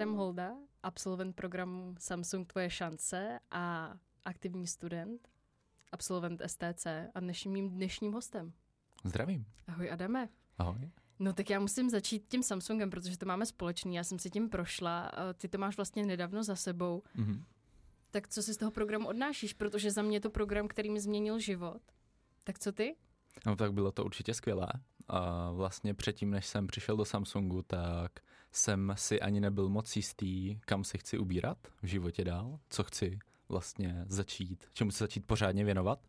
Adam Holda, absolvent programu Samsung Tvoje šance a aktivní student, absolvent STC a dnešním mým dnešním hostem. Zdravím. Ahoj Adame. Ahoj. No tak já musím začít tím Samsungem, protože to máme společný. Já jsem si tím prošla. Ty to máš vlastně nedávno za sebou. Mm-hmm. Tak co si z toho programu odnášíš? Protože za mě je to program, který mi změnil život. Tak co ty? No tak bylo to určitě skvělé. A vlastně předtím, než jsem přišel do Samsungu, tak jsem si ani nebyl moc jistý, kam se chci ubírat v životě dál, co chci vlastně začít, čemu se začít pořádně věnovat.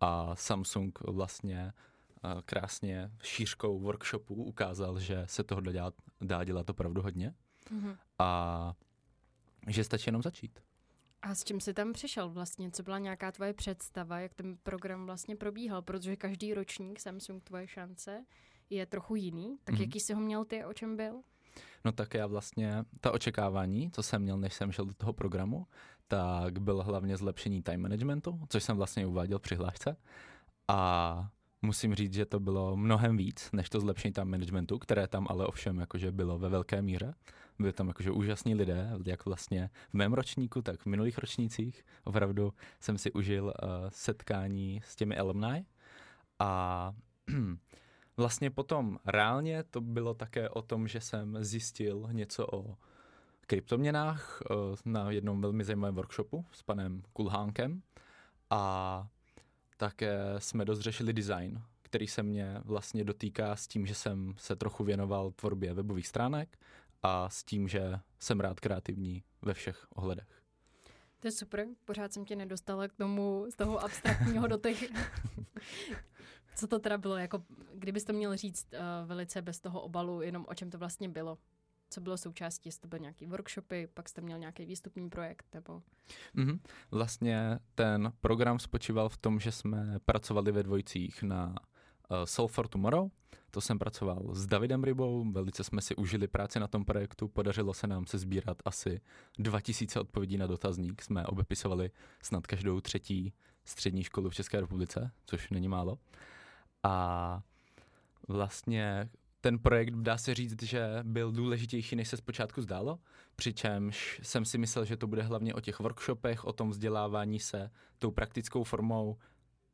A Samsung vlastně krásně šířkou workshopů ukázal, že se toho dá dělat, dá dělat opravdu hodně mm-hmm. a že stačí jenom začít. A s čím jsi tam přišel vlastně? Co byla nějaká tvoje představa, jak ten program vlastně probíhal? Protože každý ročník Samsung Tvoje šance je trochu jiný. Tak mm-hmm. jaký jsi ho měl ty, o čem byl? No tak já vlastně, ta očekávání, co jsem měl, než jsem šel do toho programu, tak byl hlavně zlepšení time managementu, což jsem vlastně uváděl při hlášce. A musím říct, že to bylo mnohem víc než to zlepšení tam managementu, které tam ale ovšem jakože bylo ve velké míře. Byli tam jakože úžasní lidé, jak vlastně v mém ročníku, tak v minulých ročnících. Opravdu jsem si užil uh, setkání s těmi alumni. A vlastně potom reálně to bylo také o tom, že jsem zjistil něco o kryptoměnách uh, na jednom velmi zajímavém workshopu s panem Kulhánkem. A také jsme dost řešili design, který se mě vlastně dotýká s tím, že jsem se trochu věnoval tvorbě webových stránek a s tím, že jsem rád kreativní ve všech ohledech. To je super, pořád jsem tě nedostala k tomu z toho abstraktního do těch... Co to teda bylo, jako kdybys to měl říct uh, velice bez toho obalu, jenom o čem to vlastně bylo? co bylo součástí, jestli to byly nějaký workshopy, pak jste měl nějaký výstupní projekt, nebo... Mm-hmm. Vlastně ten program spočíval v tom, že jsme pracovali ve dvojicích na Soul for Tomorrow. To jsem pracoval s Davidem Rybou, velice jsme si užili práci na tom projektu, podařilo se nám se sbírat asi 2000 odpovědí na dotazník, jsme obepisovali snad každou třetí střední školu v České republice, což není málo. A vlastně ten projekt dá se říct, že byl důležitější, než se zpočátku zdálo, přičemž jsem si myslel, že to bude hlavně o těch workshopech, o tom vzdělávání se tou praktickou formou,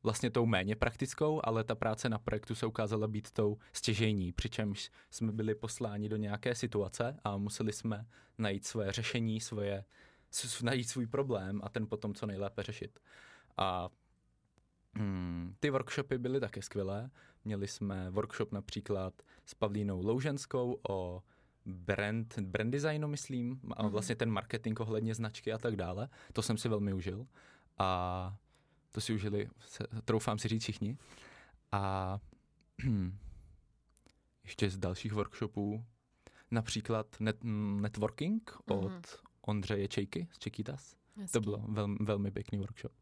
vlastně tou méně praktickou, ale ta práce na projektu se ukázala být tou stěžejní, přičemž jsme byli posláni do nějaké situace a museli jsme najít svoje řešení, svoje, najít svůj problém a ten potom co nejlépe řešit. A Hmm, ty workshopy byly také skvělé. Měli jsme workshop například s Pavlínou Louženskou o brand, brand designu, myslím, a mhm. vlastně ten marketing ohledně značky a tak dále. To jsem si velmi užil. A to si užili, se, troufám si říct všichni. A ještě z dalších workshopů, například net, networking od mm. Ondřeje Čejky z Čekitas. To bylo velmi, velmi pěkný workshop.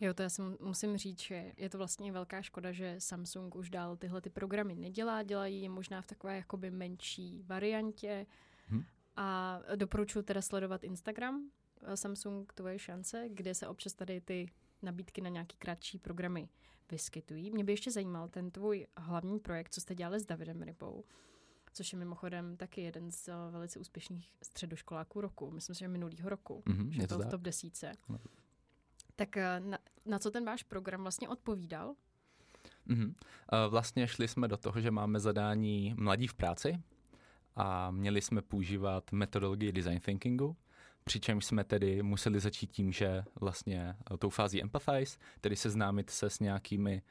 Jo, to já si musím říct, že je to vlastně velká škoda, že Samsung už dál tyhle ty programy nedělá, dělají je možná v takové jakoby menší variantě. Hmm. A doporučuji teda sledovat Instagram eh, Samsung Tvoje šance, kde se občas tady ty nabídky na nějaký kratší programy vyskytují. Mě by ještě zajímal ten tvůj hlavní projekt, co jste dělali s Davidem Rybou, což je mimochodem taky jeden z eh, velice úspěšných středoškoláků roku, myslím si, že minulýho roku, mm-hmm, že je to, to v top desíce. No. Tak eh, na, na co ten váš program vlastně odpovídal? Mm-hmm. Vlastně šli jsme do toho, že máme zadání Mladí v práci a měli jsme používat metodologii design thinkingu, přičemž jsme tedy museli začít tím, že vlastně eh, tou fází empathize, tedy seznámit se s nějakými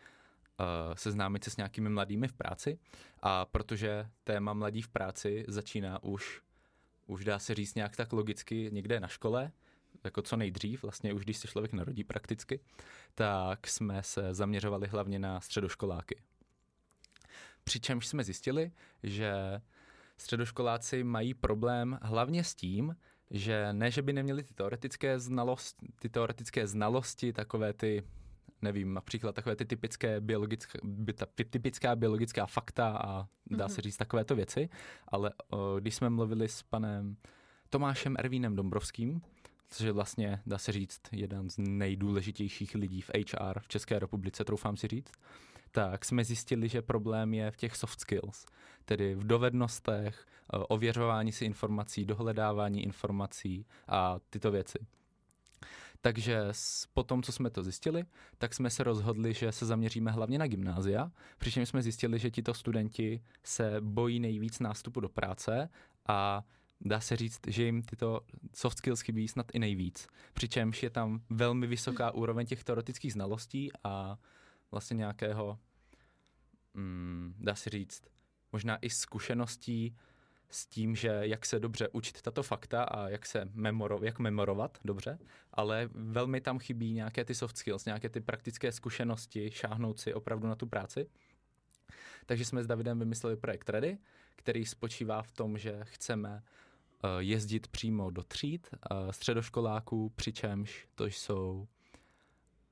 uh, seznámit se s nějakými mladými v práci a protože téma mladí v práci začíná už už dá se říct nějak tak logicky někde na škole, jako co nejdřív, vlastně už když se člověk narodí prakticky, tak jsme se zaměřovali hlavně na středoškoláky. Přičemž jsme zjistili, že středoškoláci mají problém hlavně s tím, že ne, že by neměli ty teoretické znalosti, ty teoretické znalosti, takové ty, nevím, například takové ty typické biologické, ty typická biologická fakta a dá se říct takovéto věci, ale o, když jsme mluvili s panem Tomášem Ervínem Dombrovským, což je vlastně, dá se říct, jeden z nejdůležitějších lidí v HR v České republice, troufám si říct, tak jsme zjistili, že problém je v těch soft skills, tedy v dovednostech, eh, ověřování si informací, dohledávání informací a tyto věci. Takže po tom, co jsme to zjistili, tak jsme se rozhodli, že se zaměříme hlavně na gymnázia, přičemž jsme zjistili, že tito studenti se bojí nejvíc nástupu do práce a dá se říct, že jim tyto soft skills chybí snad i nejvíc. Přičemž je tam velmi vysoká úroveň těch teoretických znalostí a vlastně nějakého, mm, dá se říct, možná i zkušeností s tím, že jak se dobře učit tato fakta a jak se memoro, jak memorovat dobře, ale velmi tam chybí nějaké ty soft skills, nějaké ty praktické zkušenosti, šáhnout si opravdu na tu práci. Takže jsme s Davidem vymysleli projekt Ready, který spočívá v tom, že chceme eh, jezdit přímo do tříd eh, středoškoláků, přičemž to jsou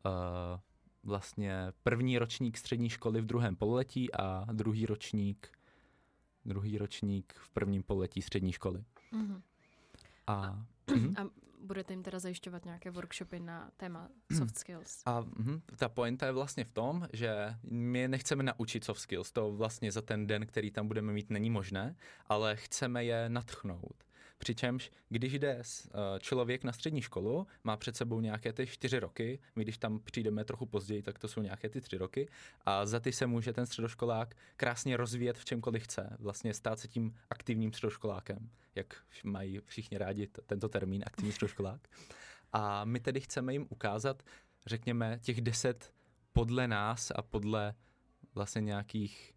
eh, vlastně první ročník střední školy v druhém pololetí a druhý ročník druhý ročník v prvním pololetí střední školy. Mm-hmm. A, a, mhm. a budete jim teda zajišťovat nějaké workshopy na téma soft skills? A mh, ta pointa je vlastně v tom, že my nechceme naučit soft skills, to vlastně za ten den, který tam budeme mít, není možné, ale chceme je natchnout. Přičemž, když jde eh, člověk na střední školu, má před sebou nějaké ty čtyři roky, my když tam přijdeme trochu později, tak to jsou nějaké ty tři roky, a za ty se může ten středoškolák krásně rozvíjet v čemkoliv chce, vlastně stát se tím aktivním středoškolákem, jak mají všichni rádi tento termín, aktivní středoškolák. A my tedy chceme jim ukázat, řekněme, těch deset podle nás a podle vlastně nějakých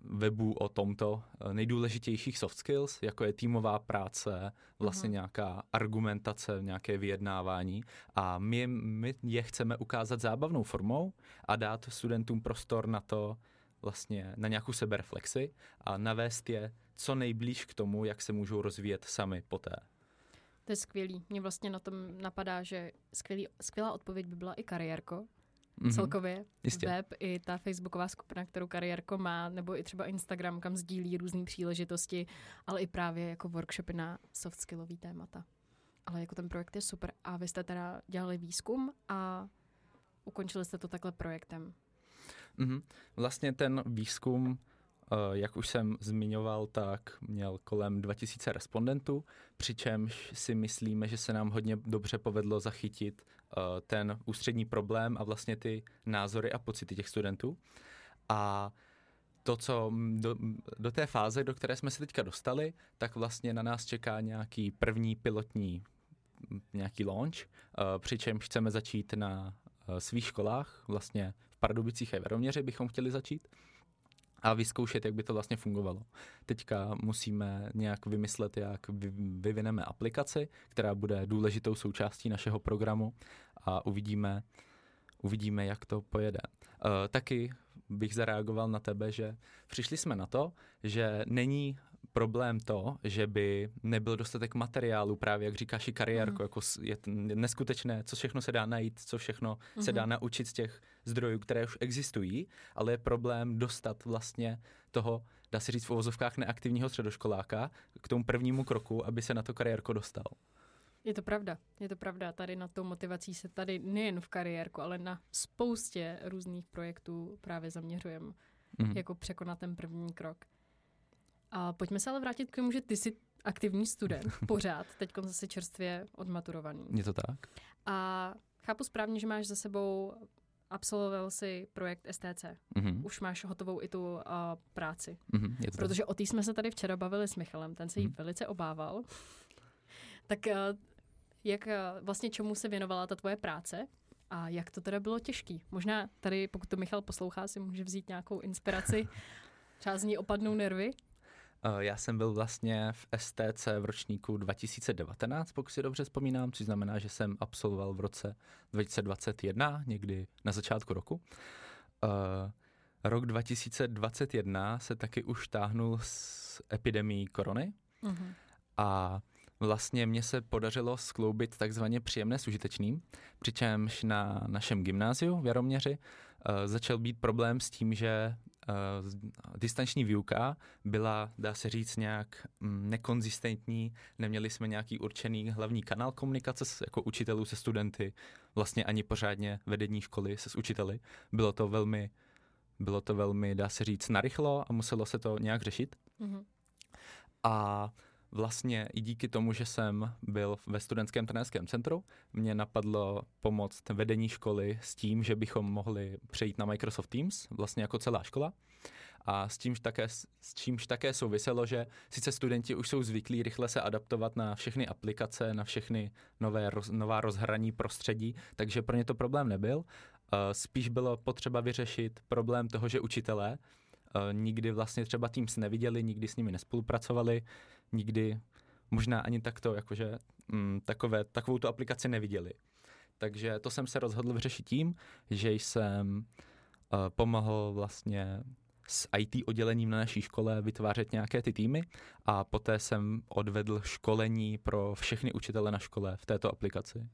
webů o tomto eh, nejdůležitějších soft skills, jako je týmová práce, vlastně uh-huh. nějaká argumentace, nějaké vyjednávání a my, my je chceme ukázat zábavnou formou a dát studentům prostor na to, vlastně na nějakou sebereflexi a navést je co nejblíž k tomu, jak se můžou rozvíjet sami poté. To je skvělý. Mě vlastně na tom napadá, že skvělý, skvělá odpověď by byla i kariérko, mm-hmm. celkově. Jistě. Web i ta facebooková skupina, kterou kariérko má, nebo i třeba Instagram, kam sdílí různé příležitosti, ale i právě jako workshopy na soft skillový témata. Ale jako ten projekt je super. A vy jste teda dělali výzkum a ukončili jste to takhle projektem. Mm-hmm. Vlastně ten výzkum Eh, jak už jsem zmiňoval, tak měl kolem 2000 respondentů, přičemž si myslíme, že se nám hodně dobře povedlo zachytit ten ústřední problém a vlastně ty názory a pocity těch studentů. A to, co do, do té fáze, do které jsme se teďka dostali, tak vlastně na nás čeká nějaký první pilotní nějaký launch, eh, přičemž chceme začít na svých školách, vlastně v Pardubicích a Veroměři bychom chtěli začít a vyzkoušet, jak by to vlastně fungovalo. Teďka musíme nějak vymyslet, jak vyvineme aplikaci, která bude důležitou součástí našeho programu a uvidíme, uvidíme, jak to pojede. Uh, taky bych zareagoval na tebe, že přišli jsme na to, že není problém to, že by nebyl dostatek materiálu, právě jak říkáš i kariérko, mm. jako je neskutečné, co všechno se dá najít, co všechno mm. se dá mhm. naučit z těch zdrojů, které už existují, ale je problém dostat vlastně toho, dá se říct v uvozovkách neaktivního středoškoláka k tomu prvnímu kroku, aby se na to kariérko dostal. Je to pravda, je to pravda. Tady na tou motivací se tady nejen v kariérku, ale na spoustě různých projektů právě zaměřujeme, mm. jako překonat ten první krok. A pojďme se ale vrátit k tomu, že ty jsi aktivní student pořád, teď zase čerstvě odmaturovaný. Je to tak. A chápu správně, že máš za sebou absolvoval si projekt STC. Mm-hmm. Už máš hotovou i tu uh, práci. Mm-hmm, je to Protože tak. o té jsme se tady včera bavili s Michalem, ten se jí mm-hmm. velice obával. tak uh, jak uh, vlastně čemu se věnovala ta tvoje práce a jak to teda bylo těžký? Možná tady, pokud to Michal poslouchá, si může vzít nějakou inspiraci. Třeba z ní opadnou nervy. Eh, já jsem byl vlastně v STC v ročníku 2019, pokud si dobře vzpomínám, což znamená, že jsem absolvoval v roce 2021, někdy na začátku roku. Uh, rok 2021 se taky už táhnul s epidemí korony uh-huh. a vlastně mně se podařilo skloubit takzvaně příjemné s užitečným, přičemž na našem gymnáziu v Jaroměři uh, začal být problém s tím, že distanční výuka byla, dá se říct, nějak mm, nekonzistentní. Neměli jsme nějaký určený hlavní kanál komunikace s, jako učitelů se studenty, vlastně ani pořádně vedení školy se s učiteli. Bylo to velmi, bylo to velmi, dá se říct, narychlo a muselo se to nějak řešit. Mm-hmm. A vlastně i díky tomu, že jsem byl ve studentském trenérském centru, mě napadlo pomoct vedení školy s tím, že bychom mohli přejít na Microsoft Teams, vlastně jako celá škola. A s čímž také, s čímž také souviselo, že sice studenti už jsou zvyklí rychle se adaptovat na všechny aplikace, na všechny nové, roz, nová rozhraní prostředí, takže pro ně to problém nebyl. Spíš bylo potřeba vyřešit problém toho, že učitelé nikdy vlastně třeba Teams neviděli, nikdy s nimi nespolupracovali, nikdy možná ani takto, jakože mm, takové, takovou tu aplikaci neviděli. Takže to jsem se rozhodl vyřešit tím, že jsem uh, pomohl vlastně s IT oddělením na naší škole vytvářet nějaké ty týmy a poté jsem odvedl školení pro všechny učitele na škole v této aplikaci.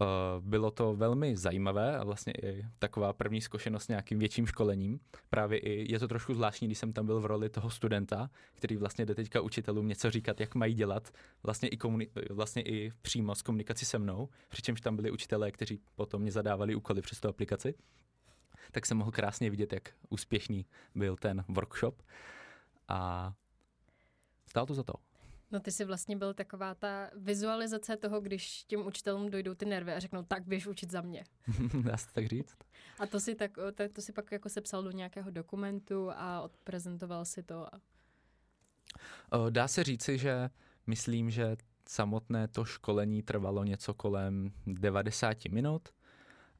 Eh, bylo to velmi zajímavé a vlastně i taková první zkušenost s nějakým větším školením. Právě i je to trošku zvláštní, když jsem tam byl v roli toho studenta, který vlastně jde teďka učitelům něco říkat, jak mají dělat, vlastně i, komuni- vlastně i přímo s komunikací se mnou, přičemž tam byli učitelé, kteří potom mě zadávali úkoly přes tu aplikaci. Tak jsem mohl krásně vidět, jak úspěšný byl ten workshop. A stálo to za to. No ty jsi vlastně byl taková ta vizualizace toho, když těm učitelům dojdou ty nervy a řeknou, tak běž učit za mě. Dá se tak říct. A to si, tak, to, to si pak jako sepsal do nějakého dokumentu a odprezentoval si to. A... Dá se říci, že myslím, že samotné to školení trvalo něco kolem 90 minut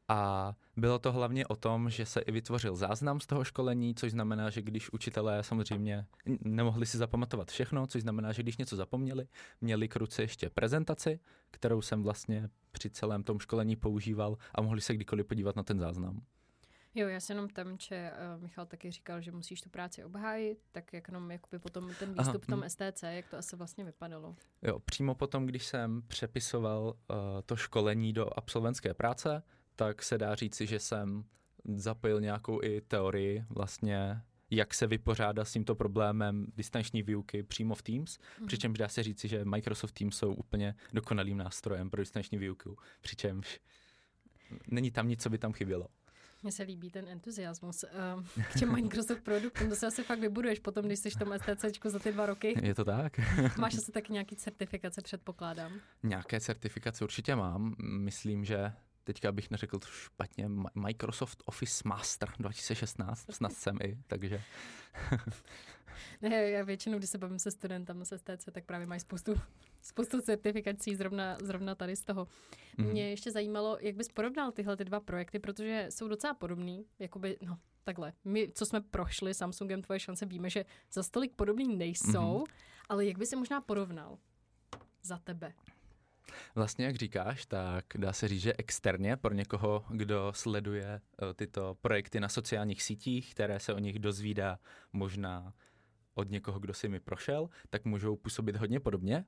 a bylo to hlavně o tom, že se i vytvořil záznam z toho školení, což znamená, že když učitelé samozřejmě nemohli si zapamatovat všechno, což znamená, že když něco zapomněli, měli k ruce ještě prezentaci, kterou jsem vlastně při celém tom školení používal a mohli se kdykoliv podívat na ten záznam. Jo, já se jenom tam, že uh, Michal taky říkal, že musíš tu práci obhájit, tak jak jenom jakoby potom ten výstup Aha, v tom hm. STC, jak to asi vlastně vypadalo? Jo, přímo potom, když jsem přepisoval uh, to školení do absolventské práce, tak se dá říci, že jsem zapojil nějakou i teorii vlastně jak se vypořádá s tímto problémem distanční výuky přímo v Teams, mm. přičemž dá se říci, že Microsoft Teams jsou úplně dokonalým nástrojem pro distanční výuku, přičemž není tam nic, co by tam chybělo. Mně se líbí ten entuziasmus uh, k těm Microsoft produktům. To se asi fakt vybuduješ potom, když jsi v tom STCčku za ty dva roky. Je to tak. Máš asi taky nějaký certifikace, předpokládám. Nějaké certifikace určitě mám. Myslím, že teďka bych neřekl to špatně, Microsoft Office Master 2016, snad jsem i, takže... ne, já většinou, když se bavím se studentem se STC, tak právě mají spoustu, spoustu certifikací zrovna, zrovna tady z toho. Mm. Mě ještě zajímalo, jak bys porovnal tyhle ty dva projekty, protože jsou docela podobný, jakoby, no, takhle. My, co jsme prošli Samsungem, tvoje šance, víme, že za stolik podobný nejsou, mm. ale jak by si možná porovnal za tebe? Vlastně, jak říkáš, tak dá se říct, že externě pro někoho, kdo sleduje eh, tyto projekty na sociálních sítích, které se o nich dozvídá možná od někoho, kdo si mi prošel, tak můžou působit hodně podobně.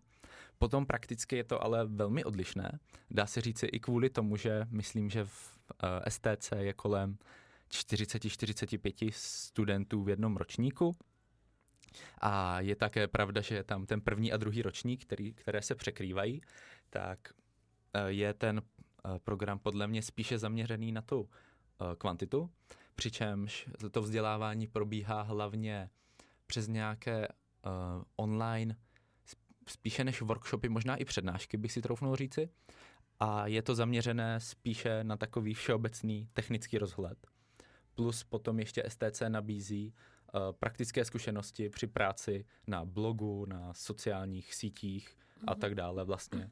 Potom prakticky je to ale velmi odlišné. Dá se říct i kvůli tomu, že myslím, že v eh, STC je kolem 40-45 studentů v jednom ročníku. A je také pravda, že je tam ten první a druhý ročník, který, které se překrývají tak eh, je ten eh, program podle mě spíše zaměřený na tu eh, kvantitu, přičemž to vzdělávání probíhá hlavně přes nějaké online, spíše než workshopy, možná i přednášky, bych si troufnul říci. A je to zaměřené spíše na takový všeobecný technický rozhled. Plus potom ještě STC nabízí praktické zkušenosti při práci na blogu, na sociálních sítích a mhm. tak dále vlastně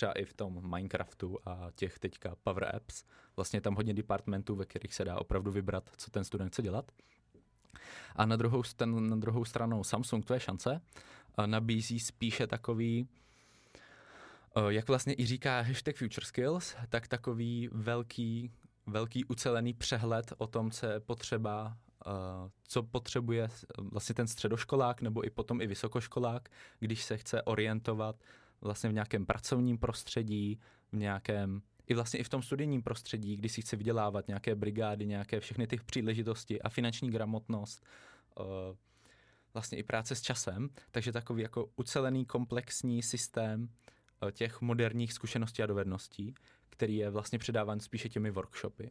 třeba i v tom Minecraftu a těch teďka Power Apps. Vlastně tam hodně departmentů, ve kterých se dá opravdu vybrat, co ten student chce dělat. A na druhou, ten, na druhou stranu Samsung, to je šance, nabízí spíše takový, jak vlastně i říká hashtag Future Skills, tak takový velký, velký ucelený přehled o tom, co je potřeba co potřebuje vlastně ten středoškolák nebo i potom i vysokoškolák, když se chce orientovat vlastně v nějakém pracovním prostředí, v nějakém i vlastně i v tom studijním prostředí, kdy si chci vydělávat nějaké brigády, nějaké všechny ty příležitosti a finanční gramotnost, uh, vlastně i práce s časem, takže takový jako ucelený komplexní systém uh, těch moderních zkušeností a dovedností, který je vlastně předáván spíše těmi workshopy.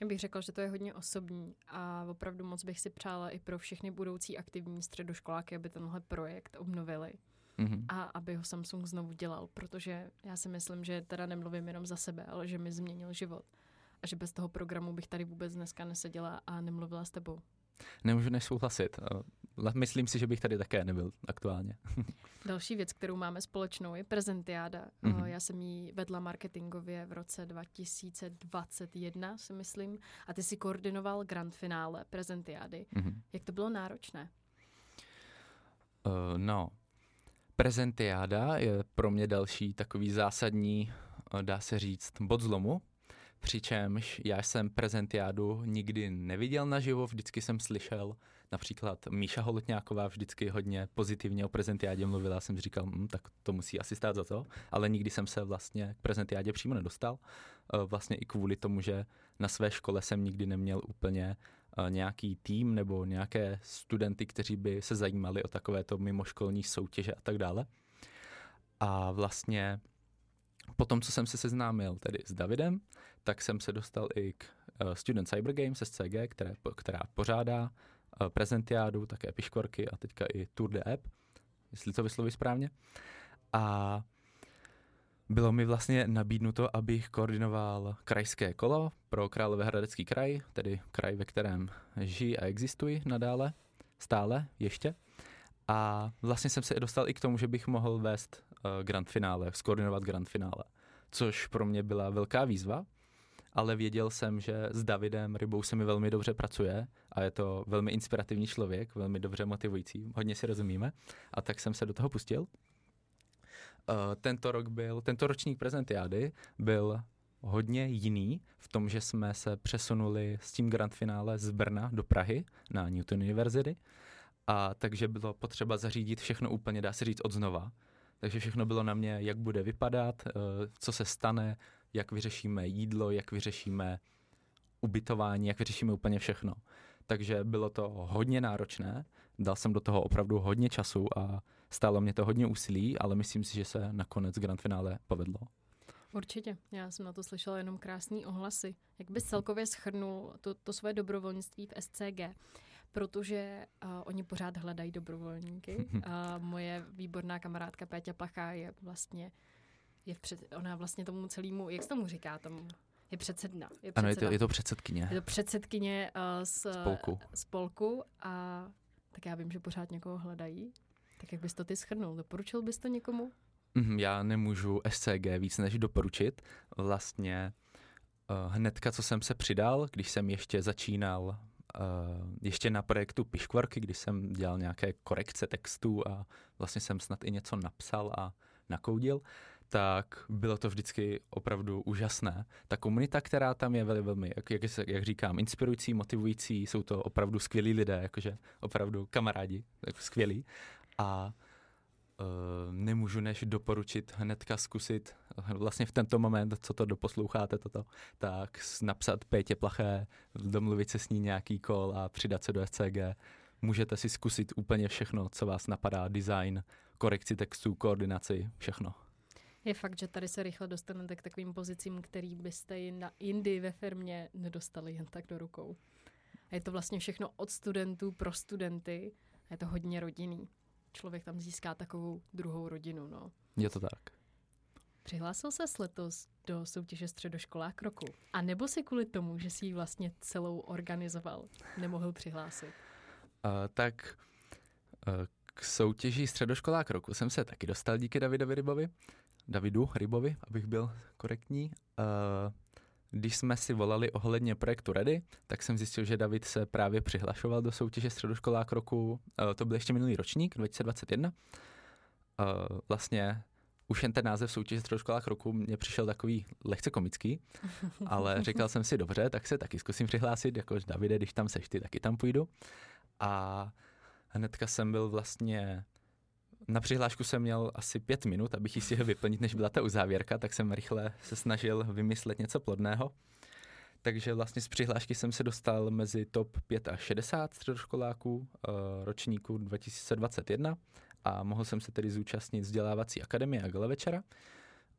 Já bych řekla, že to je hodně osobní a opravdu moc bych si přála i pro všechny budoucí aktivní středoškoláky, aby tenhle projekt obnovili mm-hmm. a aby ho Samsung znovu dělal, protože já si myslím, že teda nemluvím jenom za sebe, ale že mi změnil život a že bez toho programu bych tady vůbec dneska neseděla a nemluvila s tebou. Nemůžu než souhlasit. Myslím si, že bych tady také nebyl aktuálně. Další věc, kterou máme společnou, je prezentiáda. Mm-hmm. Já jsem ji vedla marketingově v roce 2021, si myslím, a ty si koordinoval grand finále prezentiády. Mm-hmm. Jak to bylo náročné? Uh, no, prezentiáda je pro mě další takový zásadní, eh, dá se říct, bod zlomu, Přičemž já jsem prezentiádu nikdy neviděl naživo, vždycky jsem slyšel, například Míša Holotňáková vždycky hodně pozitivně o prezentiádě mluvila, jsem si říkal, hm, tak to musí asi stát za to, ale nikdy jsem se vlastně k prezentiádě přímo nedostal. Eh, vlastně i kvůli tomu, že na své škole jsem nikdy neměl úplně nějaký tým nebo nějaké studenty, kteří by se zajímali o takovéto mimoškolní soutěže a tak dále. A vlastně Potom, co jsem se seznámil tedy s Davidem, tak jsem se dostal i k uh, Student Cyber Games SCG, které, která pořádá uh, prezentiádu, také piškvorky a teďka i Tour de App, jestli to vysloví správně. A bylo mi vlastně nabídnuto, abych koordinoval krajské kolo pro Královéhradecký kraj, tedy kraj, ve kterém žijí a existuji nadále, stále ještě. A vlastně jsem se dostal i k tomu, že bych mohl vést uh, grand finále, skoordinovat grand finále, což pro mě byla velká výzva, ale věděl jsem, že s Davidem Rybou se mi velmi dobře pracuje a je to velmi inspirativní člověk, velmi dobře motivující, hodně si rozumíme a tak jsem se do toho pustil. Uh, tento rok byl, tento ročník prezentiády byl hodně jiný v tom, že jsme se přesunuli s tím grand finále z Brna do Prahy na Newton University a takže bylo potřeba zařídit všechno úplně, dá se říct, od znova. Takže všechno bylo na mě, jak bude vypadat, eh, co se stane, jak vyřešíme jídlo, jak vyřešíme ubytování, jak vyřešíme úplně všechno. Takže bylo to hodně náročné, dal jsem do toho opravdu hodně času a stálo mě to hodně úsilí, ale myslím si, že se nakonec grand finále povedlo. Určitě, já jsem na to slyšela jenom krásný ohlasy. Jak bys celkově schrnul to, to své dobrovolnictví v SCG? protože uh, oni pořád hledají dobrovolníky. A moje výborná kamarádka Péťa Plachá je vlastně, je v před, ona vlastně tomu celému, jak se tomu říká, tomu je předsedna. Je ano, je to, je to předsedkyně. Je to předsedkyně uh, z, spolku. spolku a tak já vím, že pořád někoho hledají. Tak jak bys to ty schrnul? Doporučil bys to někomu? Mhm, já nemůžu SCG víc než doporučit. Vlastně uh, hnedka, co jsem se přidal, když jsem ještě začínal Uh, ještě na projektu Piškvarky, kdy jsem dělal nějaké korekce textů a vlastně jsem snad i něco napsal a nakoudil, tak bylo to vždycky opravdu úžasné. Ta komunita, která tam je velmi, velmi jak, jak, jak říkám, inspirující, motivující, jsou to opravdu skvělí lidé, jakože opravdu kamarádi, tak skvělí. A uh, nemůžu než doporučit hnedka zkusit vlastně v tento moment, co to doposloucháte toto, tak napsat Pétě Plaché, domluvit se s ní nějaký kol a přidat se do SCG. Můžete si zkusit úplně všechno, co vás napadá, design, korekci textů, koordinaci, všechno. Je fakt, že tady se rychle dostanete k takovým pozicím, který byste jindy ve firmě nedostali jen tak do rukou. A je to vlastně všechno od studentů pro studenty. A je to hodně rodinný člověk tam získá takovou druhou rodinu. No. Je to tak. Přihlásil se letos do soutěže středoškolák roku? A nebo si kvůli tomu, že si ji vlastně celou organizoval, nemohl přihlásit? Uh, tak uh, k soutěži středoškolák roku jsem se taky dostal díky Davidovi Rybovi. Davidu Rybovi, abych byl korektní. Uh, když jsme si volali ohledně projektu Ready, tak jsem zjistil, že David se právě přihlašoval do soutěže středoškolák roku. Eh, to byl ještě minulý ročník, 2021. Eh, vlastně už jen ten název soutěže středoškolák roku mě přišel takový lehce komický, ale říkal jsem si, dobře, tak se taky zkusím přihlásit, jako Davide, když tam seš ty, taky tam půjdu. A hnedka jsem byl vlastně na přihlášku jsem měl asi pět minut, abych ji stihl vyplnit, než byla ta uzávěrka, tak jsem rychle se snažil vymyslet něco plodného. Takže vlastně z přihlášky jsem se dostal mezi top 5 a 60 středoškoláků uh, ročníku 2021 a mohl jsem se tedy zúčastnit vzdělávací akademie a večera.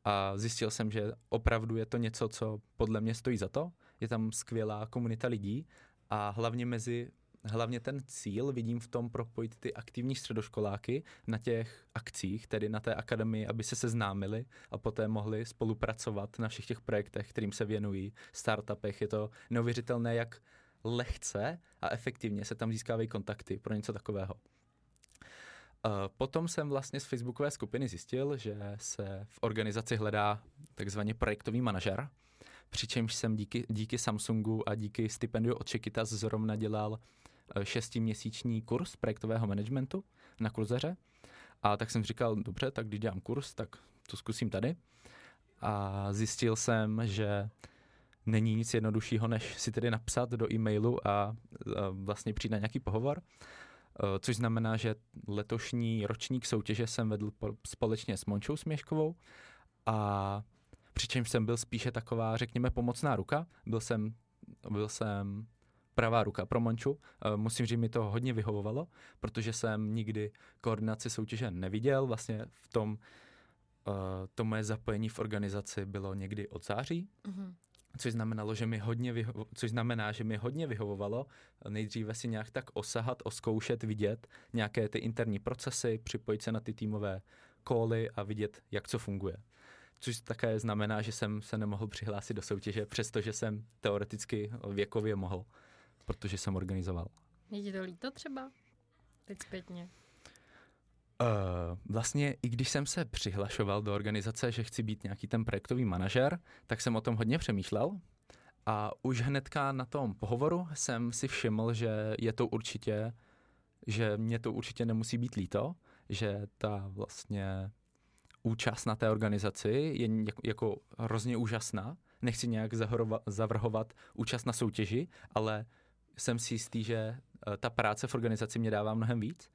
A zjistil jsem, že opravdu je to něco, co podle mě stojí za to. Je tam skvělá komunita lidí a hlavně mezi hlavně ten cíl vidím v tom propojit ty aktivní středoškoláky na těch akcích, tedy na té akademii, aby se seznámili a poté mohli spolupracovat na všech těch projektech, kterým se věnují, startupech. Je to neuvěřitelné, jak lehce a efektivně se tam získávají kontakty pro něco takového. Potom jsem vlastně z facebookové skupiny zjistil, že se v organizaci hledá takzvaný projektový manažer, přičemž jsem díky, díky Samsungu a díky stipendiu od Chiquitas zrovna dělal eh, šestiměsíční kurz projektového managementu na kurzeře. A tak jsem říkal, dobře, tak když dělám kurz, tak to zkusím tady. A zjistil jsem, že není nic jednoduššího, než si tedy napsat do e-mailu a, vlastně přijít na nějaký pohovor. Eh, což znamená, že letošní ročník soutěže jsem vedl společně s Mončou Směškovou a přičemž jsem byl spíše taková, řekněme, pomocná ruka. Byl jsem, byl jsem pravá ruka pro Monču. Eh, musím říct, mi to hodně vyhovovalo, protože jsem nikdy koordinaci soutěže neviděl. Vlastně v tom eh, to moje zapojení v organizaci bylo někdy od září. Mm-hmm což znamenalo, že mi hodně vyho- což znamená, že mi hodně vyhovovalo nejdříve si nějak tak osahat, oskoušet, vidět nějaké ty interní procesy, připojit se na ty týmové koly a vidět, jak co funguje. Což také znamená, že jsem se nemohl přihlásit do soutěže, přestože jsem teoreticky věkově mohl, protože jsem organizoval. Je ti to líto třeba? Teď zpětně. Uh, vlastně i když jsem se přihlašoval do organizace, že chci být nějaký ten projektový manažer, tak jsem o tom hodně přemýšlel. A už hnedka na tom pohovoru jsem si všiml, že je to určitě, že mě to určitě nemusí být líto, že ta vlastně účast na té organizaci je jako hrozně úžasná. Nechci nějak zavrhovat účast na soutěži, ale jsem si jistý, že eh, ta práce v organizaci mě dává mnohem víc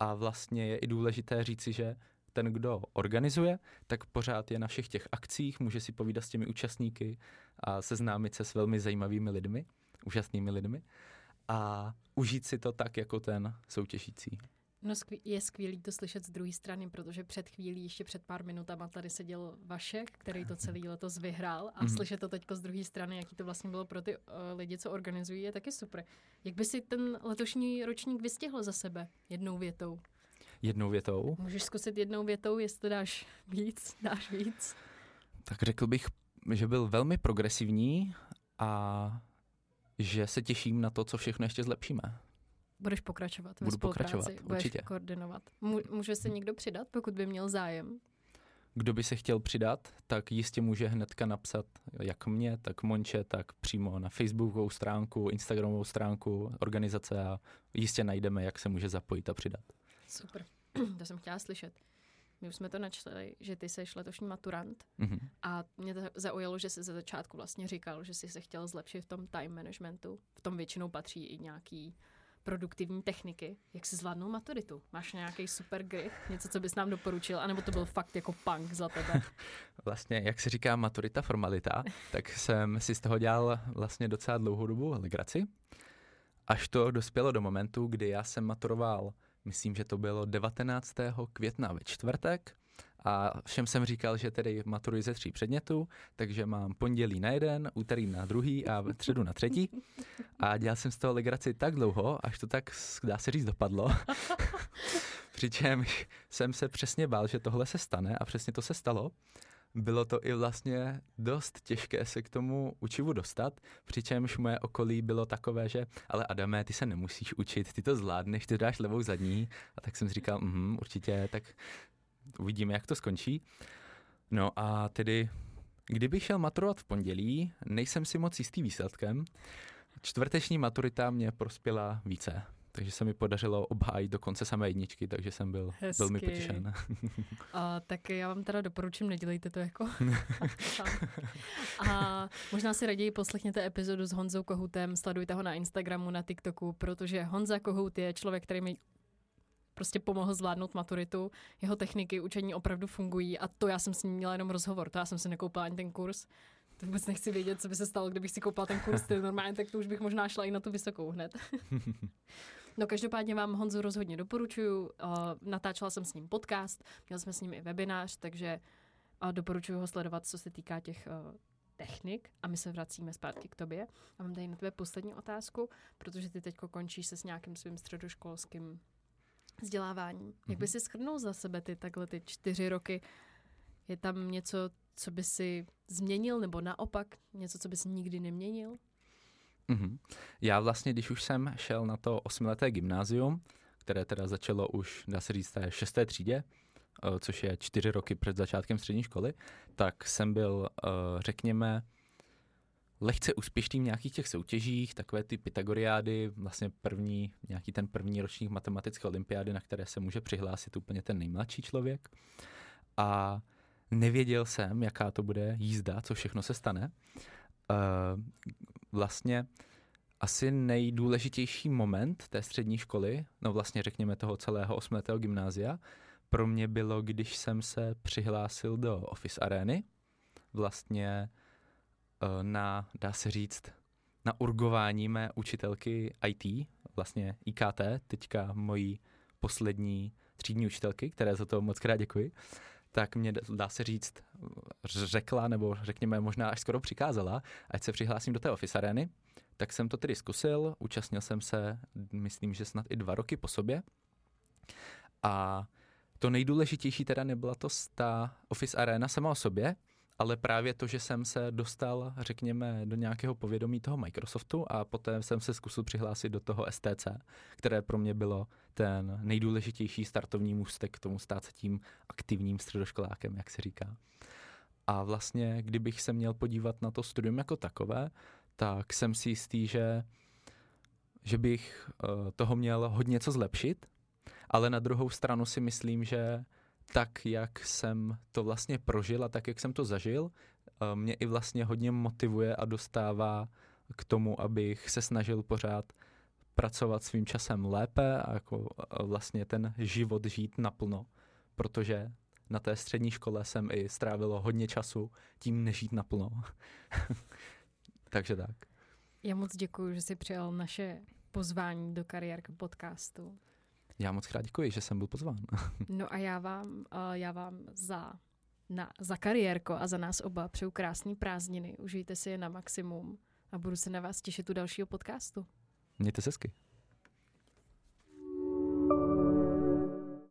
a vlastně je i důležité říci, že ten, kdo organizuje, tak pořád je na všech těch akcích, může si povídat s těmi účastníky a seznámit se s velmi zajímavými lidmi, úžasnými lidmi a užít si to tak, jako ten soutěžící. No je skvělý to slyšet z druhé strany, protože před chvílí, ještě před pár minutama tady seděl Vašek, který to celý letos vyhrál a mm-hmm. slyšet to teďko z druhé strany, jaký to vlastně bylo pro ty uh, lidi, co organizují, je taky super. Jak by si ten letošní ročník vystihl za sebe jednou větou? Jednou větou? Můžeš zkusit jednou větou, jestli dáš víc, dáš víc. Tak řekl bych, že byl velmi progresivní a že se těším na to, co všechno ještě zlepšíme. Budeš pokračovat ve Budu pokračovat, budeš určitě. koordinovat. Může se někdo přidat, pokud by měl zájem? Kdo by se chtěl přidat, tak jistě může hnedka napsat jak mě, tak Monče, tak přímo na Facebookovou stránku, Instagramovou stránku organizace a jistě najdeme, jak se může zapojit a přidat. Super, to jsem chtěla slyšet. My už jsme to načli, že ty jsi letošní maturant mm-hmm. a mě to zaujalo, že jsi ze začátku vlastně říkal, že jsi se chtěl zlepšit v tom time managementu. V tom většinou patří i nějaký produktivní techniky. Jak si zvládnul maturitu? Máš nějaký super grip? Něco, co bys nám doporučil? A nebo to byl fakt jako punk za tebe? Vlastně, jak se říká maturita formalita, tak jsem si z toho dělal vlastně docela dlouhou dobu legraci. Až to dospělo do momentu, kdy já jsem maturoval, myslím, že to bylo 19. května ve čtvrtek, a všem jsem říkal, že tedy maturuji ze tří předmětů, takže mám pondělí na jeden, úterý na druhý a středu na třetí. A dělal jsem z toho legraci tak dlouho, až to tak, dá se říct, dopadlo. Přičemž jsem se přesně bál, že tohle se stane a přesně to se stalo. Bylo to i vlastně dost těžké se k tomu učivu dostat, přičemž moje okolí bylo takové, že ale Adame, ty se nemusíš učit, ty to zvládneš, ty dáš levou zadní. A tak jsem si říkal, mm, určitě, tak uvidíme, jak to skončí. No a tedy, kdybych šel maturovat v pondělí, nejsem si moc jistý výsledkem. Čtvrteční maturita mě prospěla více, takže se mi podařilo obhájit do konce samé jedničky, takže jsem byl Hezky. velmi potěšen. A, tak já vám teda doporučím, nedělejte to jako A možná si raději poslechněte epizodu s Honzou Kohutem, sledujte ho na Instagramu, na TikToku, protože Honza Kohut je člověk, který mi prostě pomohl zvládnout maturitu. Jeho techniky učení opravdu fungují a to já jsem s ním měla jenom rozhovor, to já jsem si nekoupila ani ten kurz. To vůbec nechci vědět, co by se stalo, kdybych si koupila ten kurz ty normálně, tak to už bych možná šla i na tu vysokou hned. No každopádně vám Honzu rozhodně doporučuju. Uh, natáčela jsem s ním podcast, měl jsme s ním i webinář, takže uh, doporučuji ho sledovat, co se týká těch uh, technik a my se vracíme zpátky k tobě. A mám tady na tebe poslední otázku, protože ty teď končíš se s nějakým svým středoškolským vzděláváním. Mm-hmm. Jak by mhm. si schrnul za sebe ty takhle ty čtyři roky? Je tam něco, co by si změnil, nebo naopak něco, co by si nikdy neměnil? Mm-hmm. Já vlastně, když už jsem šel na to osmileté gymnázium, které teda začalo už, dá se říct, té šesté třídě, eh, což je čtyři roky před začátkem střední školy, tak jsem byl, eh, řekněme, lehce úspěšný v nějakých těch soutěžích, takové ty Pythagoriády, vlastně první, nějaký ten první ročník matematické olympiády, na které se může přihlásit úplně ten nejmladší člověk. A nevěděl jsem, jaká to bude jízda, co všechno se stane. Uh, vlastně asi nejdůležitější moment té střední školy, no vlastně řekněme toho celého osmletého gymnázia, pro mě bylo, když jsem se přihlásil do Office Areny, vlastně na, dá se říct, na urgování mé učitelky IT, vlastně IKT, teďka mojí poslední třídní učitelky, které za to moc krát děkuji tak mě dá se říct, řekla, nebo řekněme možná až skoro přikázala, ať se přihlásím do té Office Areny. Tak jsem to tedy zkusil, účastnil jsem se, myslím, že snad i dva roky po sobě. A to nejdůležitější teda nebyla to ta Office Arena sama o sobě, ale právě to, že jsem se dostal, řekněme, do nějakého povědomí toho Microsoftu a poté jsem se zkusil přihlásit do toho STC, které pro mě bylo ten nejdůležitější startovní můstek k tomu stát se tím aktivním středoškolákem, jak se říká. A vlastně, kdybych se měl podívat na to studium jako takové, tak jsem si jistý, že, že bych uh, toho měl hodně co zlepšit, ale na druhou stranu si myslím, že tak, jak jsem to vlastně prožil a tak, jak jsem to zažil, eh, mě i vlastně hodně motivuje a dostává k tomu, abych se snažil pořád pracovat svým časem lépe a jako eh, vlastně ten život žít naplno, protože na té střední škole jsem i strávilo hodně času tím nežít naplno. Takže tak. Já moc děkuji, že jsi přijal naše pozvání do kariérky podcastu. Já moc krát děkuji, že jsem byl pozván. no a já vám, já vám za, na, za kariérko a za nás oba přeju krásné prázdniny. Užijte si je na maximum a budu se na vás těšit u dalšího podcastu. Mějte se hezky.